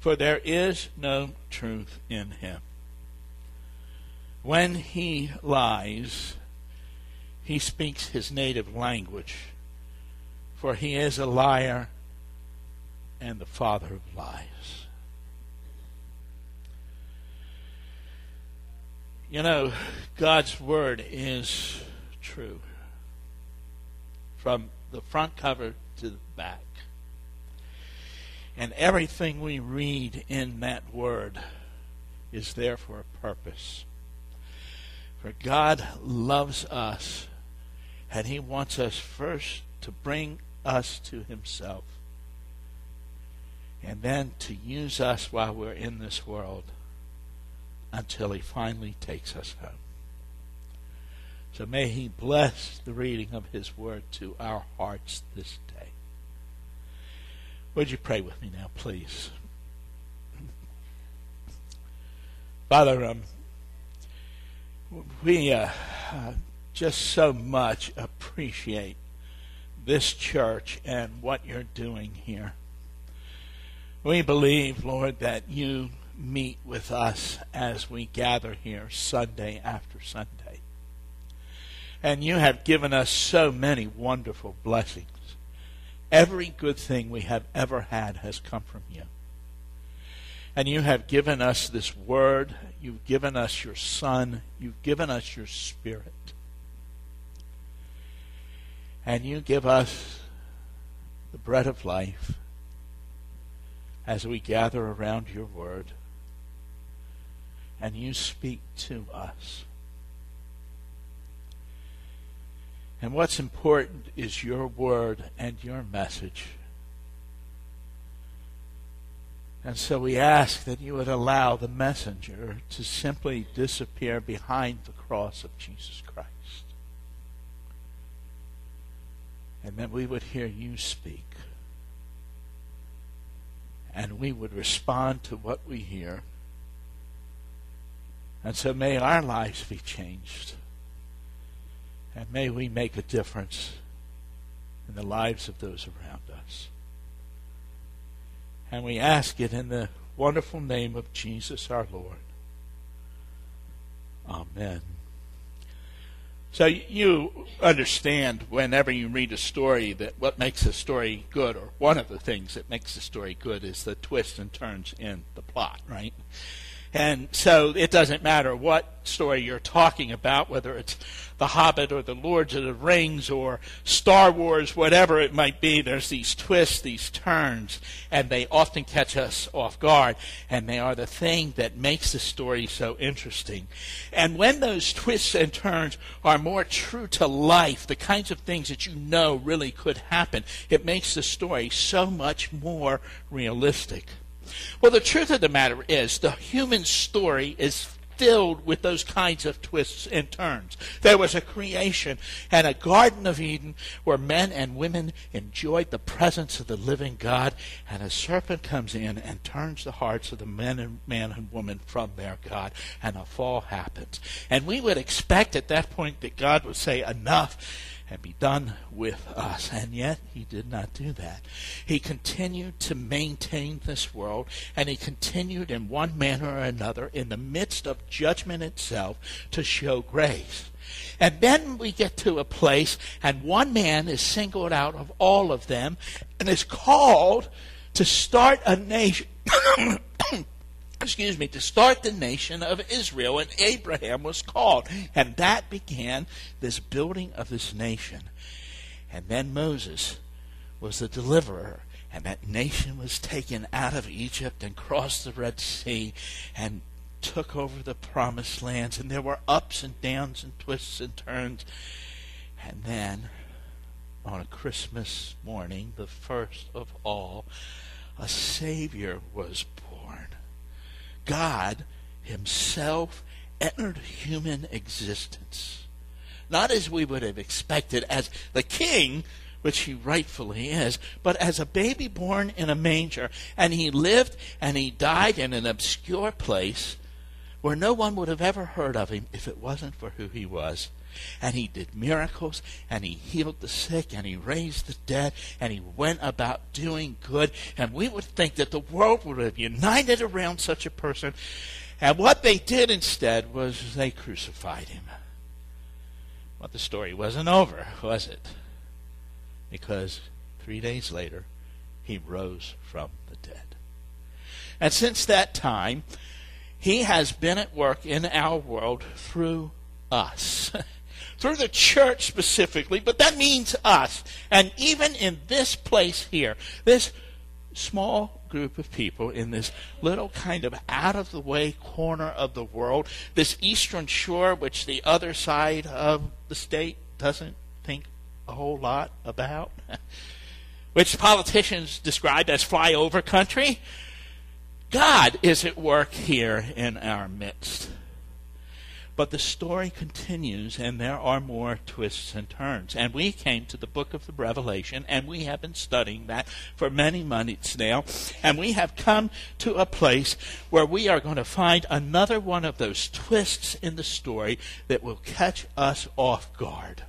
for there is no truth in him. When he lies, he speaks his native language, for he is a liar and the father of lies. You know, God's word is true. From the front cover to the back. And everything we read in that word is there for a purpose. For God loves us, and He wants us first to bring us to Himself, and then to use us while we're in this world until He finally takes us home. So may He bless the reading of His Word to our hearts this day. Would you pray with me now, please? Father, um, we uh, uh, just so much appreciate this church and what you're doing here. We believe, Lord, that you meet with us as we gather here Sunday after Sunday. And you have given us so many wonderful blessings. Every good thing we have ever had has come from you. And you have given us this word. You've given us your Son. You've given us your Spirit. And you give us the bread of life as we gather around your word. And you speak to us. And what's important is your word and your message. And so we ask that you would allow the messenger to simply disappear behind the cross of Jesus Christ. And that we would hear you speak. And we would respond to what we hear. And so may our lives be changed. And may we make a difference in the lives of those around us. And we ask it in the wonderful name of Jesus our Lord. Amen. So you understand whenever you read a story that what makes a story good, or one of the things that makes a story good, is the twists and turns in the plot, right? And so it doesn't matter what story you're talking about, whether it's The Hobbit or The Lords of the Rings or Star Wars, whatever it might be, there's these twists, these turns, and they often catch us off guard, and they are the thing that makes the story so interesting. And when those twists and turns are more true to life, the kinds of things that you know really could happen, it makes the story so much more realistic. Well, the truth of the matter is, the human story is filled with those kinds of twists and turns. There was a creation and a Garden of Eden where men and women enjoyed the presence of the living God, and a serpent comes in and turns the hearts of the men and man and woman from their God, and a fall happens. And we would expect at that point that God would say, Enough and be done with us. And yet, he did not do that. He continued to maintain this world, and he continued in one manner or another, in the midst of judgment itself, to show grace. And then we get to a place, and one man is singled out of all of them and is called to start a nation. excuse me, to start the nation of Israel, and Abraham was called. And that began this building of this nation. And then Moses was the deliverer, and that nation was taken out of Egypt and crossed the Red Sea and took over the promised lands. And there were ups and downs and twists and turns. And then, on a Christmas morning, the first of all, a Savior was God Himself entered human existence. Not as we would have expected, as the king, which he rightfully is, but as a baby born in a manger. And he lived and he died in an obscure place where no one would have ever heard of him if it wasn't for who he was. And he did miracles and he healed the sick and he raised the dead and he went about doing good. And we would think that the world would have united around such a person. And what they did instead was they crucified him. But the story wasn't over was it? Because three days later he rose from the dead. And since that time he has been at work in our world through us through the church specifically, but that means us. And even in this place here, this small group of people in this little kind of out of the way corner of the world, this eastern shore, which the other side of the state doesn't think a whole lot about, which politicians describe as flyover country. God is at work here in our midst. But the story continues, and there are more twists and turns. And we came to the book of the Revelation, and we have been studying that for many months now. And we have come to a place where we are going to find another one of those twists in the story that will catch us off guard.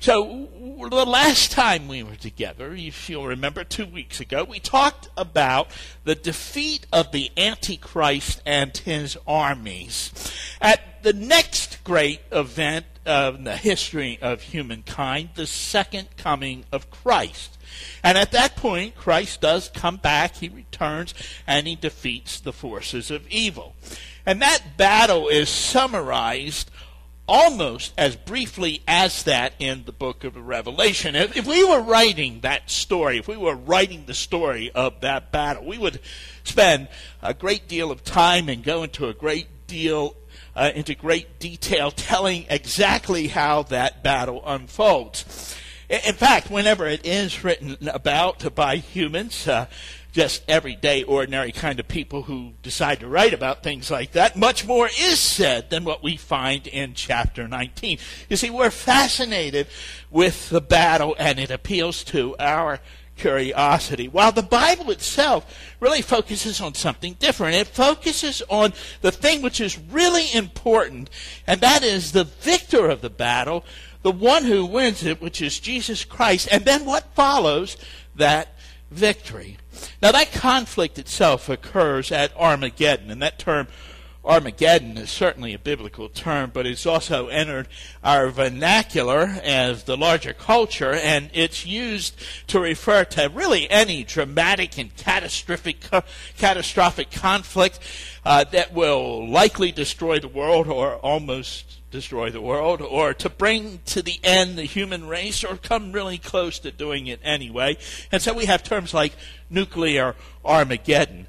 So, the last time we were together, if you'll remember two weeks ago, we talked about the defeat of the Antichrist and his armies. At the next great event in the history of humankind, the second coming of Christ. And at that point, Christ does come back, he returns, and he defeats the forces of evil. And that battle is summarized almost as briefly as that in the book of Revelation. If, if, we were writing that story, if we were writing the story of that battle, we would spend a great deal of time and go into a great deal uh, into great detail telling exactly how that battle unfolds. In fact, whenever it is written about by humans, uh, just everyday, ordinary kind of people who decide to write about things like that. Much more is said than what we find in chapter 19. You see, we're fascinated with the battle and it appeals to our curiosity. While the Bible itself really focuses on something different. It focuses on the thing which is really important, and that is the victor of the battle, the one who wins it, which is Jesus Christ, and then what follows that victory. Now, that conflict itself occurs at Armageddon, and that term Armageddon is certainly a biblical term, but it's also entered our vernacular as the larger culture, and it's used to refer to really any dramatic and catastrophic, catastrophic conflict uh, that will likely destroy the world or almost destroy the world or to bring to the end the human race or come really close to doing it anyway. And so we have terms like nuclear Armageddon.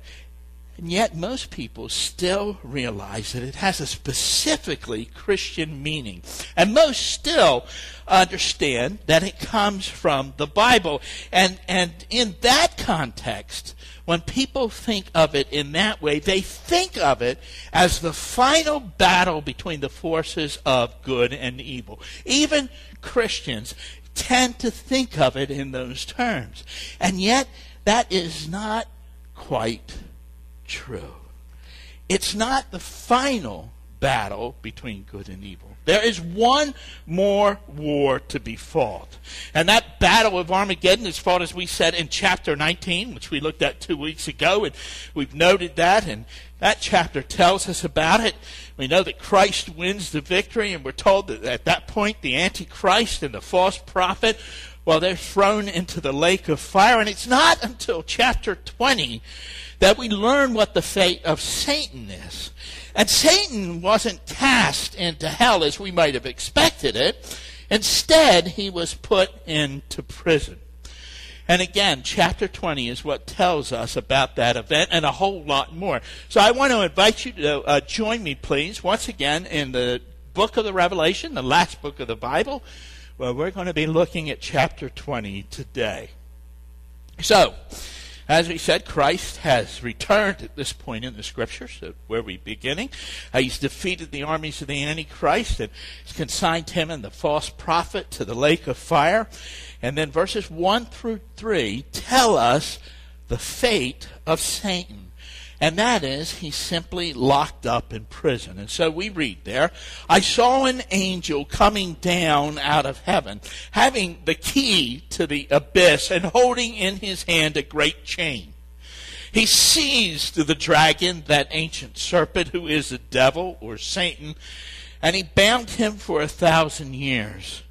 And yet, most people still realize that it has a specifically Christian meaning. And most still understand that it comes from the Bible. And, and in that context, when people think of it in that way, they think of it as the final battle between the forces of good and evil. Even Christians tend to think of it in those terms. And yet, that is not quite true. It's not the final battle between good and evil. There is one more war to be fought. And that battle of Armageddon is fought, as we said, in chapter 19, which we looked at two weeks ago, and we've noted that, and that chapter tells us about it. We know that Christ wins the victory, and we're told that at that point the Antichrist and the false prophet, well, they're thrown into the lake of fire. And it's not until chapter 20 that we learn what the fate of Satan is. And Satan wasn't cast into hell as we might have expected it. Instead, he was put into prison. And again, chapter 20 is what tells us about that event and a whole lot more. So I want to invite you to uh, join me, please, once again in the book of the Revelation, the last book of the Bible. Well, we're going to be looking at chapter 20 today. So, as we said, Christ has returned at this point in the scriptures, where we're beginning. Uh, he's defeated the armies of the Antichrist and consigned him and the false prophet to the lake of fire. And then verses 1 through 3 tell us the fate of Satan. And that is, he's simply locked up in prison. And so we read there, I saw an angel coming down out of heaven, having the key to the abyss and holding in his hand a great chain. He seized the dragon, that ancient serpent who is the devil or Satan, and he bound him for a thousand years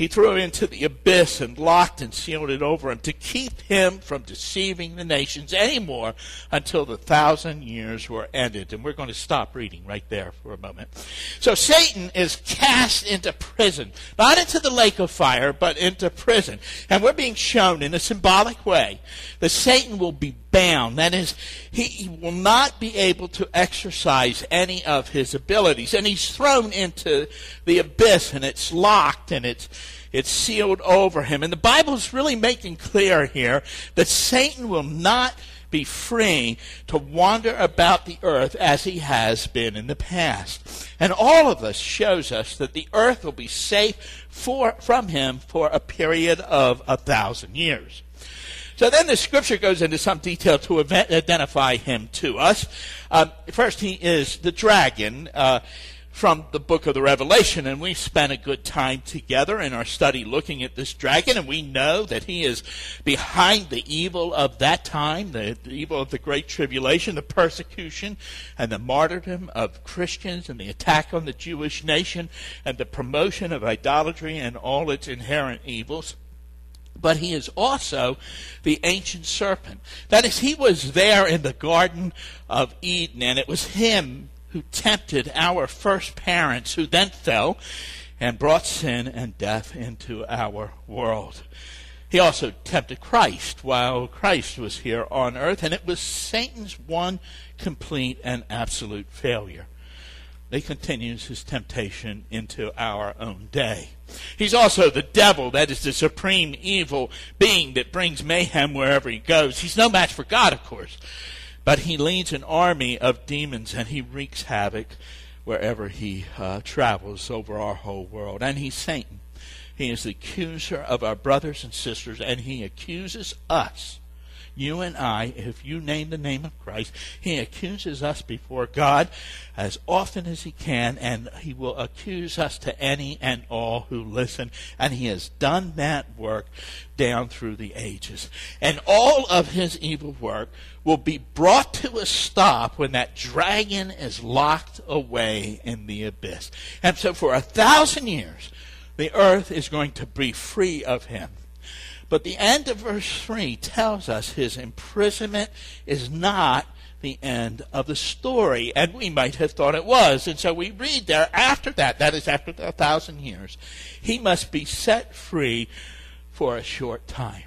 he threw him into the abyss and locked and sealed it over him to keep him from deceiving the nations anymore until the thousand years were ended. And we're going to stop reading right there for a moment. So Satan is cast into prison, not into the lake of fire, but into prison. And we're being shown in a symbolic way that Satan will be bound. That is, he, will not be able to exercise any of his abilities. And he's thrown into the abyss and it's locked and it's, it's sealed over him. And the Bible is really making clear here that Satan will not be free to wander about the earth as he has been in the past. And all of this shows us that the earth will be safe for, from him for a period of a thousand years. So then the scripture goes into some detail to identify him to us. Um, first, he is the dragon. Uh, from the book of the Revelation, and we spent a good time together in our study looking at this dragon, and we know that he is behind the evil of that time, the, the, evil of the Great Tribulation, the persecution and the martyrdom of Christians, and the attack on the Jewish nation, and the promotion of idolatry and all its inherent evils but he is also the ancient serpent. That is, he was there in the Garden of Eden, and it was him who tempted our first parents, who then fell and brought sin and death into our world. He also tempted Christ while Christ was here on earth, and it was Satan's one complete and absolute failure he continues his temptation into our own day. He's also the devil, that is the supreme evil being that brings mayhem wherever he goes. He's no match for God, of course, but he leads an army of demons and he wreaks havoc wherever he uh, travels over our whole world. And he's Satan. He is the accuser of our brothers and sisters, and he accuses us you and I, if you name the name of Christ, he accuses us before God as often as he can, and he will accuse us to any and all who listen. And he has done that work down through the ages. And all of his evil work will be brought to a stop when that dragon is locked away in the abyss. And so for a thousand years, the earth is going to be free of him. But the end of verse 3 tells us his imprisonment is not the end of the story. And we might have thought it was. And so we read there, after that, that is after a thousand years, he must be set free for a short time.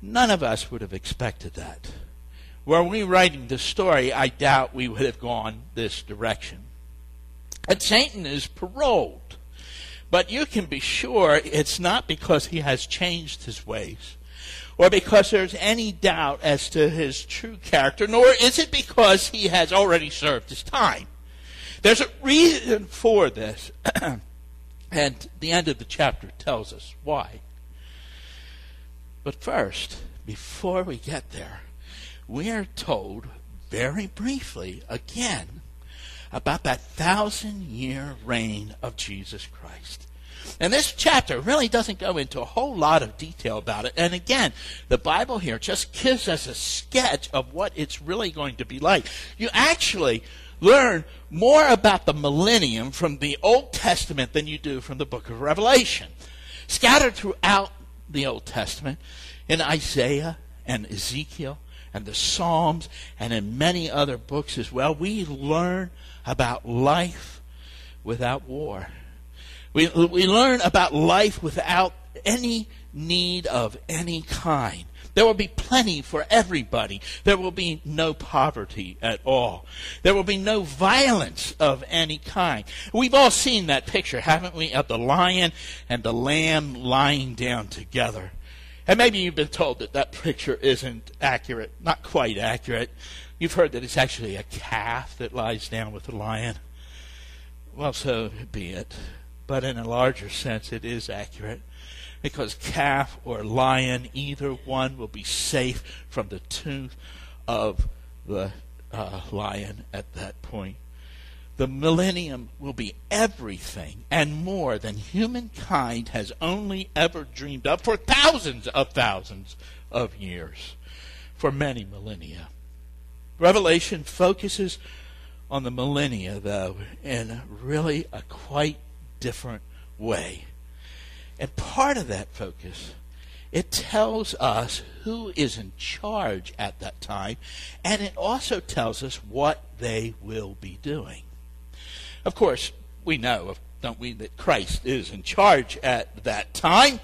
None of us would have expected that. Were we writing the story, I doubt we would have gone this direction. And Satan is paroled. But you can be sure it's not because he has changed his ways or because there's any doubt as to his true character, nor is it because he has already served his time. There's a reason for this, and the end of the chapter tells us why. But first, before we get there, we are told very briefly again about that thousand year reign of Jesus Christ. And this chapter really doesn't go into a whole lot of detail about it. And again, the Bible here just gives us a sketch of what it's really going to be like. You actually learn more about the millennium from the Old Testament than you do from the book of Revelation. Scattered throughout the Old Testament, in Isaiah and Ezekiel and the Psalms and in many other books as well, we learn about life without war. We, we learn about life without any need of any kind. There will be plenty for everybody. There will be no poverty at all. There will be no violence of any kind. We've all seen that picture, haven't we, of the lion and the lamb lying down together. And maybe you've been told that that picture isn't accurate, not quite accurate. You've heard that it's actually a calf that lies down with a lion. Well, so be it. But in a larger sense, it is accurate. Because calf or lion, either one will be safe from the tooth of the uh, lion at that point. The millennium will be everything and more than humankind has only ever dreamed of for thousands of thousands of years, for many millennia. Revelation focuses on the millennia, though, in really a quite different way. And part of that focus, it tells us who is in charge at that time, and it also tells us what they will be doing. Of course, we know, don't we, that Christ is in charge at that time,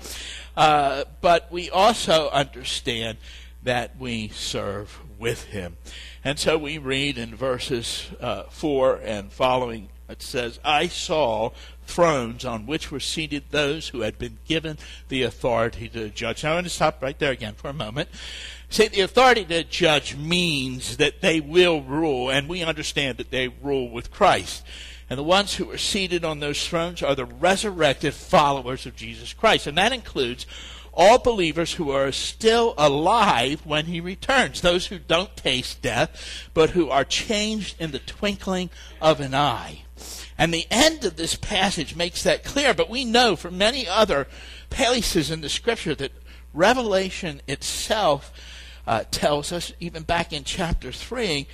uh, but we also understand that we serve with him. And so we read in verses uh, 4 and following, it says, I saw thrones on which were seated those who had been given the authority to judge. Now I'm going to stop right there again for a moment. See, the authority to judge means that they will rule, and we understand that they rule with Christ. And the ones who are seated on those thrones are the resurrected followers of Jesus Christ. And that includes all believers who are still alive when he returns, those who don't taste death, but who are changed in the twinkling of an eye. And the end of this passage makes that clear, but we know from many other places in the scripture that Revelation itself uh, tells us, even back in chapter 3,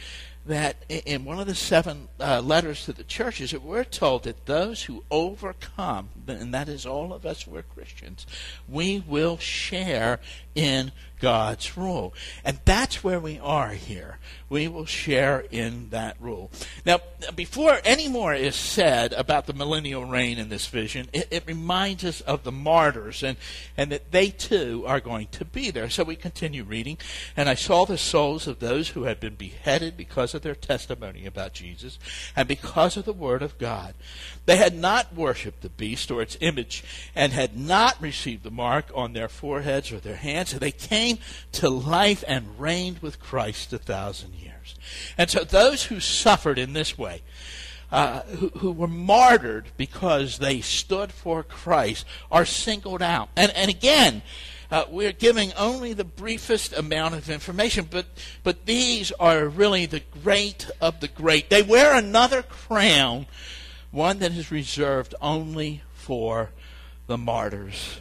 that in one of the seven uh, letters to the churches, we're told that those who overcome, and that is all of us, we're Christians, we will share in God's rule. And that's where we are here. We will share in that rule. Now, before any more is said about the millennial reign in this vision, it, it, reminds us of the martyrs and, and that they too are going to be there. So we continue reading. And I saw the souls of those who had been beheaded because of their testimony about Jesus and because of the word of God. They had not worshipped the beast or its image and had not received the mark on their foreheads or their hands. So they came to life and reigned with Christ a thousand years. And so those who suffered in this way, uh, who, who, were martyred because they stood for Christ, are singled out. And, and again, uh, we're giving only the briefest amount of information, but, but these are really the great of the great. They wear another crown one that is reserved only for the martyrs.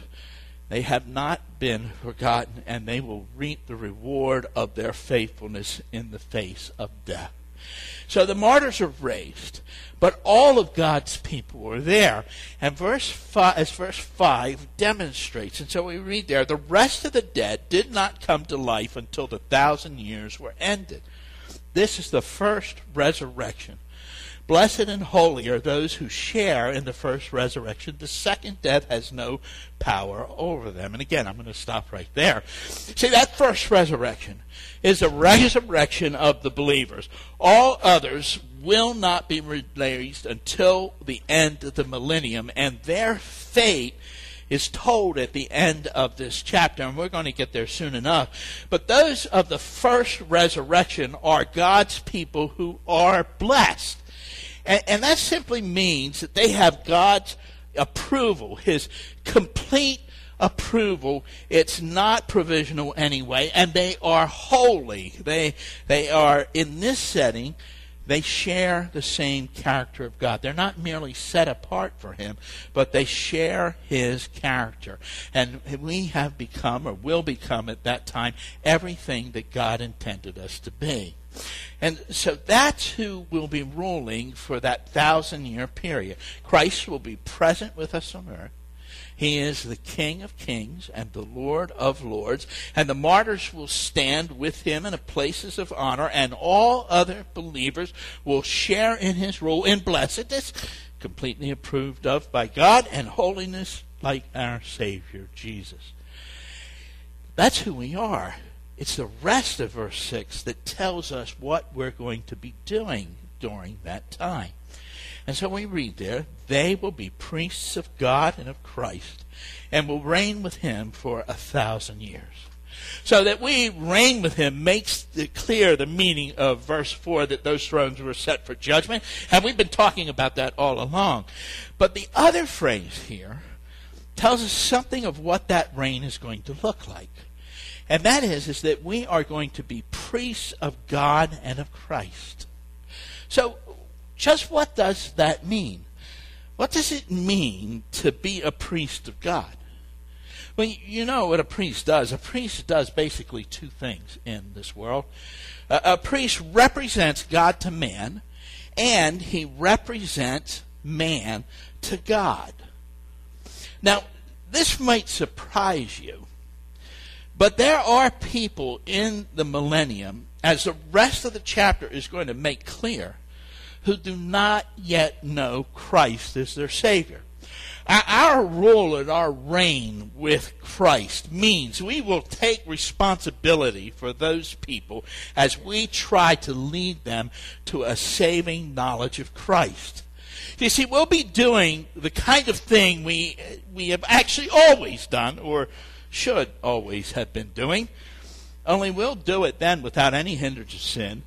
They have not been forgotten, and they will reap the reward of their faithfulness in the face of death. So the martyrs are raised, but all of God's people were there. And verse five, as verse 5 demonstrates, and so we read there, the rest of the dead did not come to life until the thousand years were ended. This is the first resurrection. Blessed and holy are those who share in the first resurrection. The second death has no power over them. And again, I'm going to stop right there. See, that first resurrection is the resurrection of the believers. All others will not be raised until the end of the millennium, and their fate is told at the end of this chapter, and we're going to get there soon enough. But those of the first resurrection are God's people who are blessed. And, and that simply means that they have God's approval, His complete approval. It's not provisional anyway, and they are holy. They, they are, in this setting, they share the same character of God. They're not merely set apart for Him, but they share His character. And we have become, or will become at that time, everything that God intended us to be. And so that's who will be ruling for that thousand year period. Christ will be present with us on earth. He is the King of kings and the Lord of lords, and the martyrs will stand with him in a places of honor, and all other believers will share in his rule in blessedness, completely approved of by God, and holiness like our Savior Jesus. That's who we are. It's the rest of verse 6 that tells us what we're going to be doing during that time. And so we read there, they will be priests of God and of Christ, and will reign with him for a thousand years. So that we reign with him makes clear the meaning of verse 4 that those thrones were set for judgment. And we've been talking about that all along. But the other phrase here tells us something of what that reign is going to look like. And that is, is that we are going to be priests of God and of Christ. So, just what does that mean? What does it mean to be a priest of God? Well, you know what a priest does. A priest does basically two things in this world. A, a priest represents God to man, and he represents man to God. Now, this might surprise you, but there are people in the millennium, as the rest of the chapter is going to make clear, who do not yet know Christ as their Savior. Our rule and our reign with Christ means we will take responsibility for those people as we try to lead them to a saving knowledge of Christ. You see, we'll be doing the kind of thing we, we have actually always done, or should always have been doing, only we'll do it then without any hindrance of sin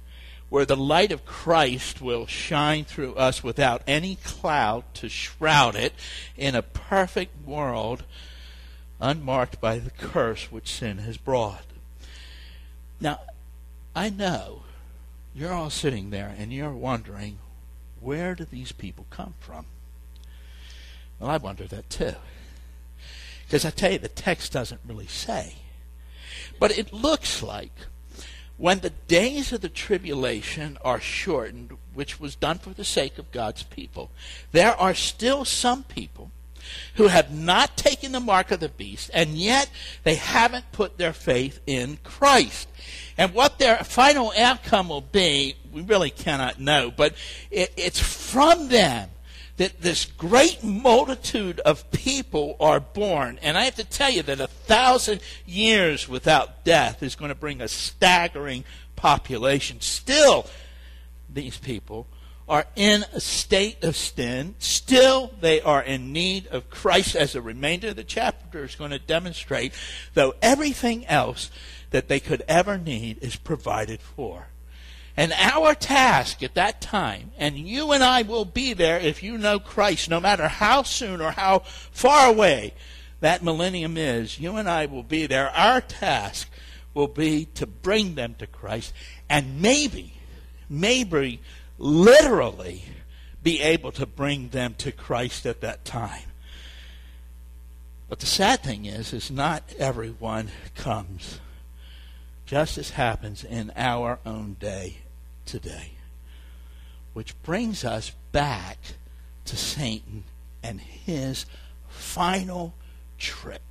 where the light of Christ will shine through us without any cloud to shroud it in a perfect world unmarked by the curse which sin has brought. Now, I know you're all sitting there and you're wondering, where do these people come from? Well, I wonder that too. Because I tell you, the text doesn't really say. But it looks like when the days of the tribulation are shortened, which was done for the sake of God's people, there are still some people who have not taken the mark of the beast, and yet they haven't put their faith in Christ. And what their final outcome will be, we really cannot know, but it, it's from them that this great multitude of people are born. And I have to tell you that a thousand years without death is going to bring a staggering population. Still, these people are in a state of sin. Still, they are in need of Christ, as the remainder of the chapter is going to demonstrate, though everything else that they could ever need is provided for. And our task at that time, and you and I will be there if you know Christ, no matter how soon or how far away that millennium is, you and I will be there. Our task will be to bring them to Christ and maybe, maybe literally be able to bring them to Christ at that time. But the sad thing is, is not everyone comes. Justice happens in our own day today. Which brings us back to Satan and his final trick.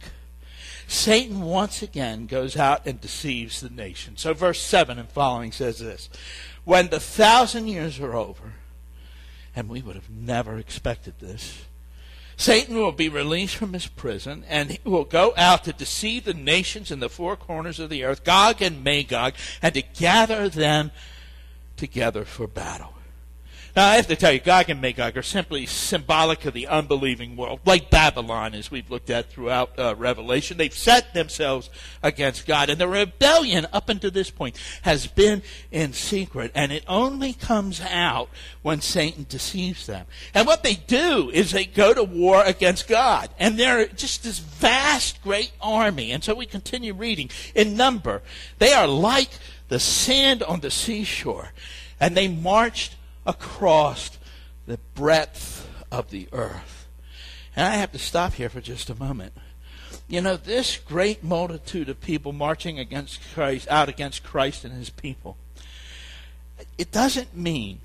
Satan once again goes out and deceives the nation. So, verse 7 and following says this When the thousand years are over, and we would have never expected this, Satan will be released from his prison, and he will go out to deceive the nations in the four corners of the earth, Gog and Magog, and to gather them together for battle. Now, I have to tell you, Gog and Magog are simply symbolic of the unbelieving world, like Babylon, as we've looked at throughout uh, Revelation. They've set themselves against God, and the rebellion up until this point has been in secret, and it only comes out when Satan deceives them. And what they do is they go to war against God, and they're just this vast, great army. And so we continue reading. In number, they are like the sand on the seashore, and they marched across the breadth of the earth. And I have to stop here for just a moment. You know, this great multitude of people marching against Christ, out against Christ and his people, it doesn't mean,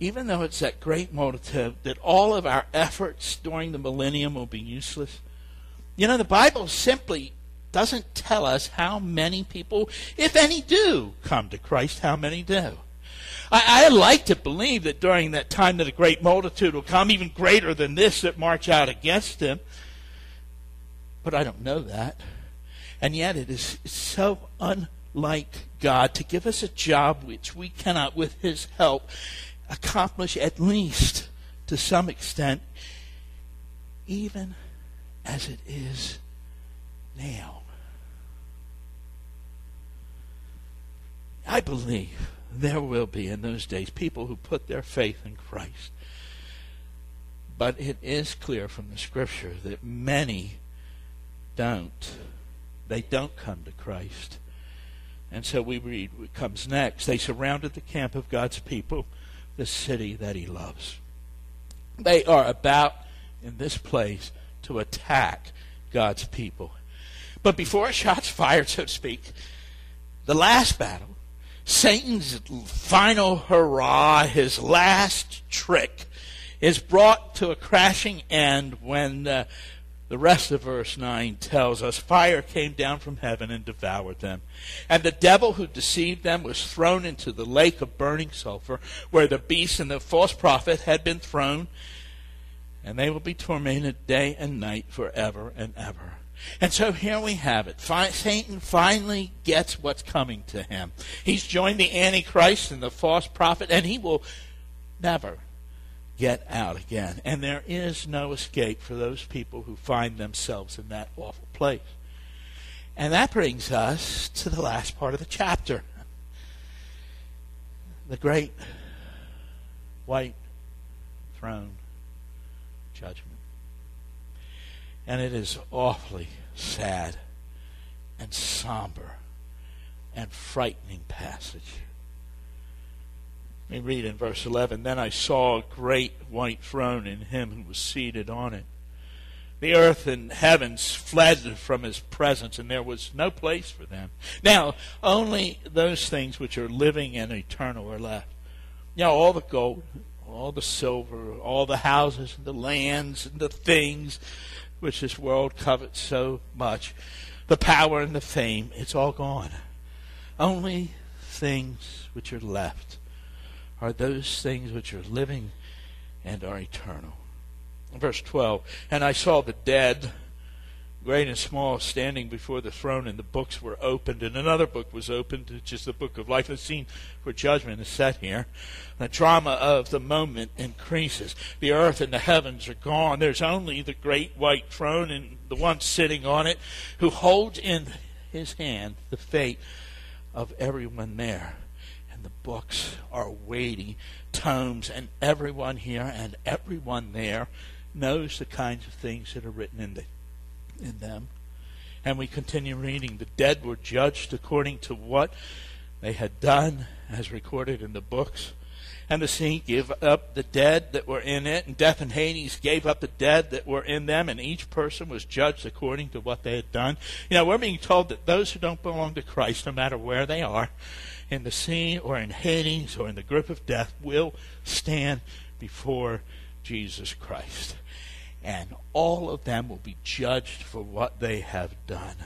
even though it's that great multitude, that all of our efforts during the millennium will be useless. You know, the Bible simply doesn't tell us how many people, if any, do come to Christ, how many do. I, I like to believe that during that time that a great multitude will come, even greater than this, that march out against him. But I don't know that. And yet it is so unlike God to give us a job which we cannot, with his help, accomplish at least to some extent, even as it is now. I believe there will be in those days people who put their faith in Christ. But it is clear from the scripture that many don't they don't come to Christ. And so we read what comes next. They surrounded the camp of God's people, the city that he loves. They are about, in this place, to attack God's people. But before shots fired, so to speak, the last battle, Satan's final hurrah, his last trick, is brought to a crashing end when uh, the rest of verse 9 tells us fire came down from heaven and devoured them. And the devil who deceived them was thrown into the lake of burning sulfur, where the beast and the false prophet had been thrown, and they will be tormented day and night forever and ever. And so here we have it. Satan finally gets what's coming to him. He's joined the Antichrist and the false prophet, and he will never get out again. And there is no escape for those people who find themselves in that awful place. And that brings us to the last part of the chapter the great white throne judgment. And it is awfully sad and somber and frightening passage. Me read in verse 11. Then I saw a great white throne and him who was seated on it. The earth and heavens fled from his presence, and there was no place for them. Now, only those things which are living and eternal are left. Know, all the gold, all the silver, all the houses and the lands and the things which this world covets so much, the power and the fame, it's all gone. Only things which are left are those things which are living and are eternal. Verse 12 And I saw the dead great and small, standing before the throne, and the books were opened, and another book was opened, which is the book of life. The scene for judgment is set here. The drama of the moment increases. The earth and the heavens are gone. There's only the great white throne and the one sitting on it who holds in his hand the fate of everyone there. And the books are weighty tomes, and everyone here and everyone there knows the kinds of things that are written in the in them. And we continue reading. The dead were judged according to what they had done, as recorded in the books. And the sea gave up the dead that were in it, and death and Hades gave up the dead that were in them, and each person was judged according to what they had done. You know, we're being told that those who don't belong to Christ, no matter where they are, in the sea or in Hades or in the grip of death, will stand before Jesus Christ and all of them will be judged for what they have done.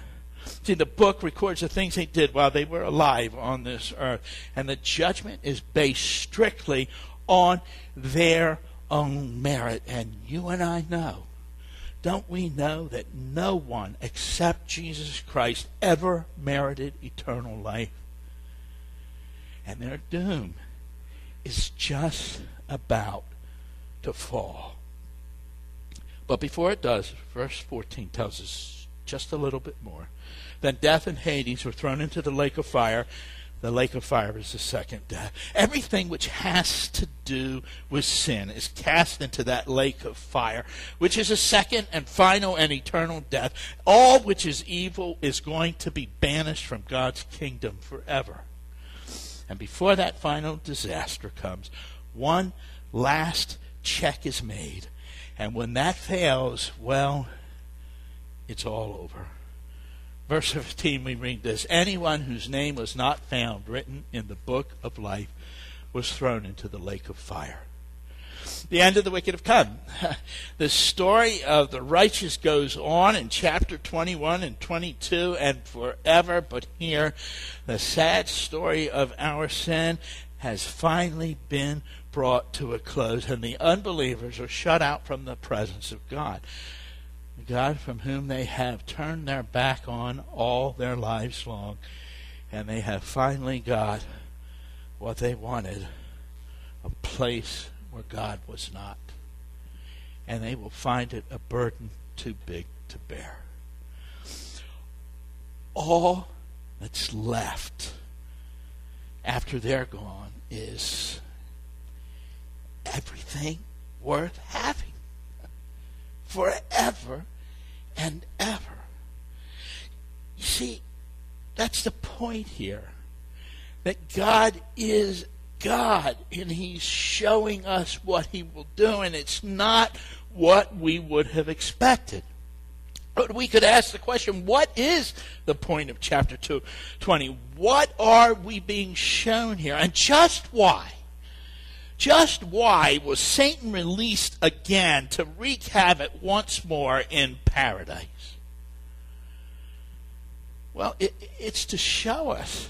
See, the book records the things they did while they were alive on this earth, and the judgment is based strictly on their own merit. And you and I know, don't we know that no one except Jesus Christ ever merited eternal life? And their doom is just about to fall. But before it does, verse 14 tells us just a little bit more. Then death and Hades were thrown into the lake of fire. The lake of fire is the second death. Everything which has to do with sin is cast into that lake of fire, which is a second and final and eternal death. All which is evil is going to be banished from God's kingdom forever. And before that final disaster comes, one last check is made and when that fails, well, it's all over. Verse 15, we read this Anyone whose name was not found written in the book of life was thrown into the lake of fire. The end of the wicked have come. the story of the righteous goes on in chapter 21 and 22 and forever, but here the sad story of our sin has finally been brought to a close, and the unbelievers are shut out from the presence of God. God from whom they have turned their back on all their lives long, and they have finally got what they wanted a place where God was not. And they will find it a burden too big to bear. All that's left after they're gone is everything worth having forever and ever. You see, that's the point here. That God is God, and He's showing us what He will do, and it's not what we would have expected. But we could ask the question what is the point of chapter 220? What are we being shown here? And just why? Just why was Satan released again to wreak havoc once more in paradise? Well, it, it's to show us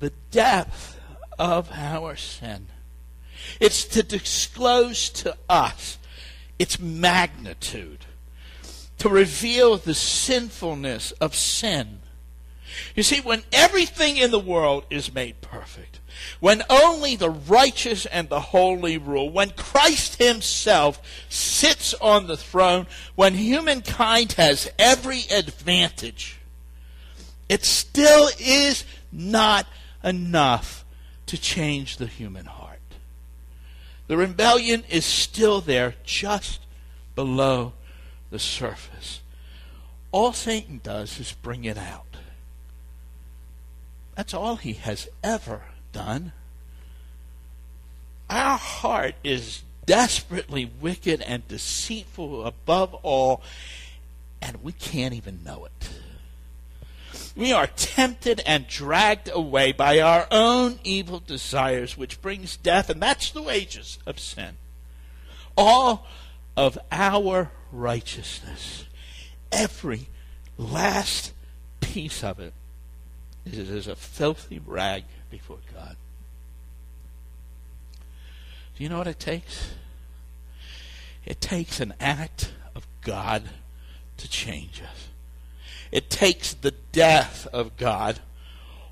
the depth of our sin. It's to disclose to us its magnitude, to reveal the sinfulness of sin. You see, when everything in the world is made perfect, when only the righteous and the holy rule, when Christ Himself sits on the throne, when humankind has every advantage, it still is not enough to change the human heart. The rebellion is still there, just below the surface. All Satan does is bring it out. That's all he has ever done. Our heart is desperately wicked and deceitful above all, and we can't even know it. We are tempted and dragged away by our own evil desires, which brings death, and that's the wages of sin. All of our righteousness, every last piece of it, is as a filthy rag before God. Do you know what it takes? It takes an act of God to change us. It takes the death of God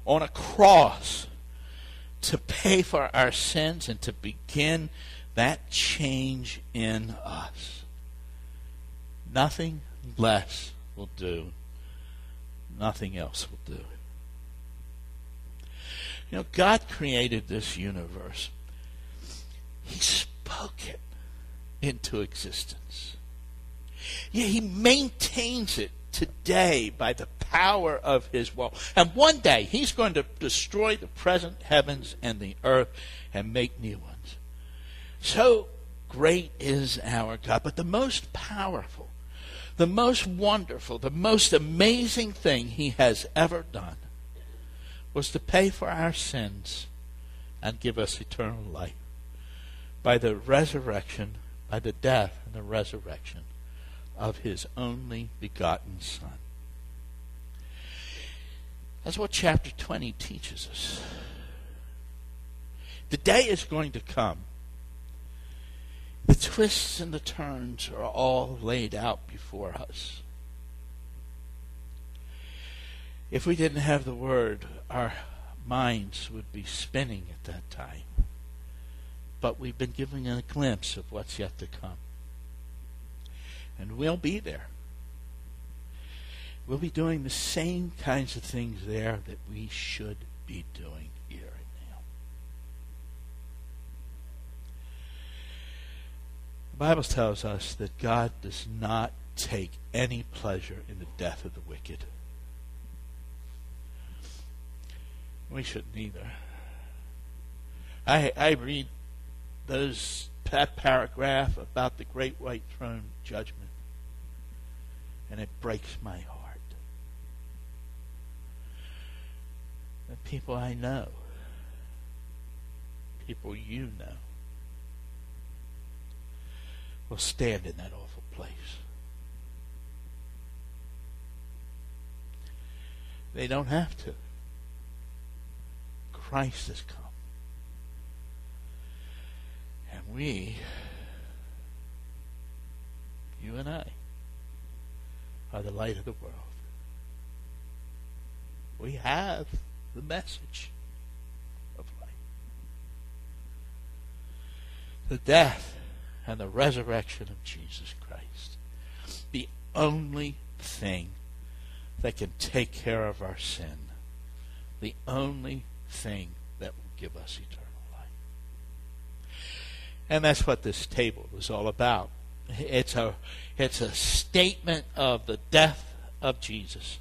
on a cross to pay for our sins and to begin that change in us. Nothing less will do. Nothing else will do. You know, God created this universe. He spoke it into existence. Yeah, He maintains it today by the power of his will. And one day he's going to destroy the present heavens and the earth and make new ones. So great is our God. But the most powerful, the most wonderful, the most amazing thing he has ever done was to pay for our sins and give us eternal life by the resurrection, by the death and the resurrection of his only begotten Son. That's what chapter 20 teaches us. The day is going to come. The twists and the turns are all laid out before us. If we didn't have the Word, our minds would be spinning at that time. But we've been given a glimpse of what's yet to come and we'll be there. We'll be doing the same kinds of things there that we should be doing here and now. The Bible tells us that God does not take any pleasure in the death of the wicked. We shouldn't either. I I read those that paragraph about the great white throne judgment and it breaks my heart. The people I know, people you know, will stand in that awful place. They don't have to. Christ has come. And we, you and I, are the light of the world. We have the message of light. The death and the resurrection of Jesus Christ. The only thing that can take care of our sin. The only thing that will give us eternal life. And that's what this table is all about. It's a it's a statement of the death of Jesus.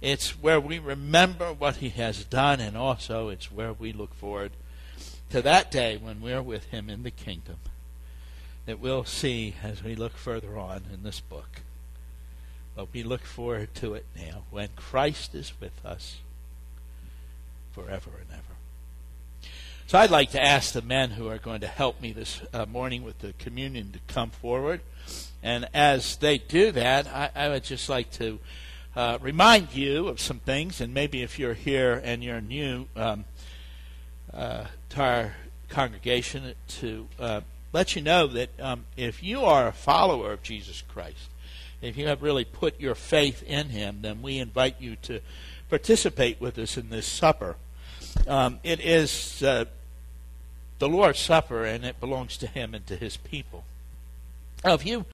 It's where we remember what He has done, and also it's where we look forward to that day when we're with Him in the kingdom that we'll see as we look further on in this book. But we look forward to it now when Christ is with us forever and ever. So I'd like to ask the men who are going to help me this uh, morning with the communion to come forward. And as they do that, I, I would just like to uh, remind you of some things. And maybe if you're here and you're new um, uh, to our congregation, to uh, let you know that um, if you are a follower of Jesus Christ, if you have really put your faith in Him, then we invite you to participate with us in this supper. Um, it is uh, the Lord's Supper, and it belongs to Him and to His people. Now, if you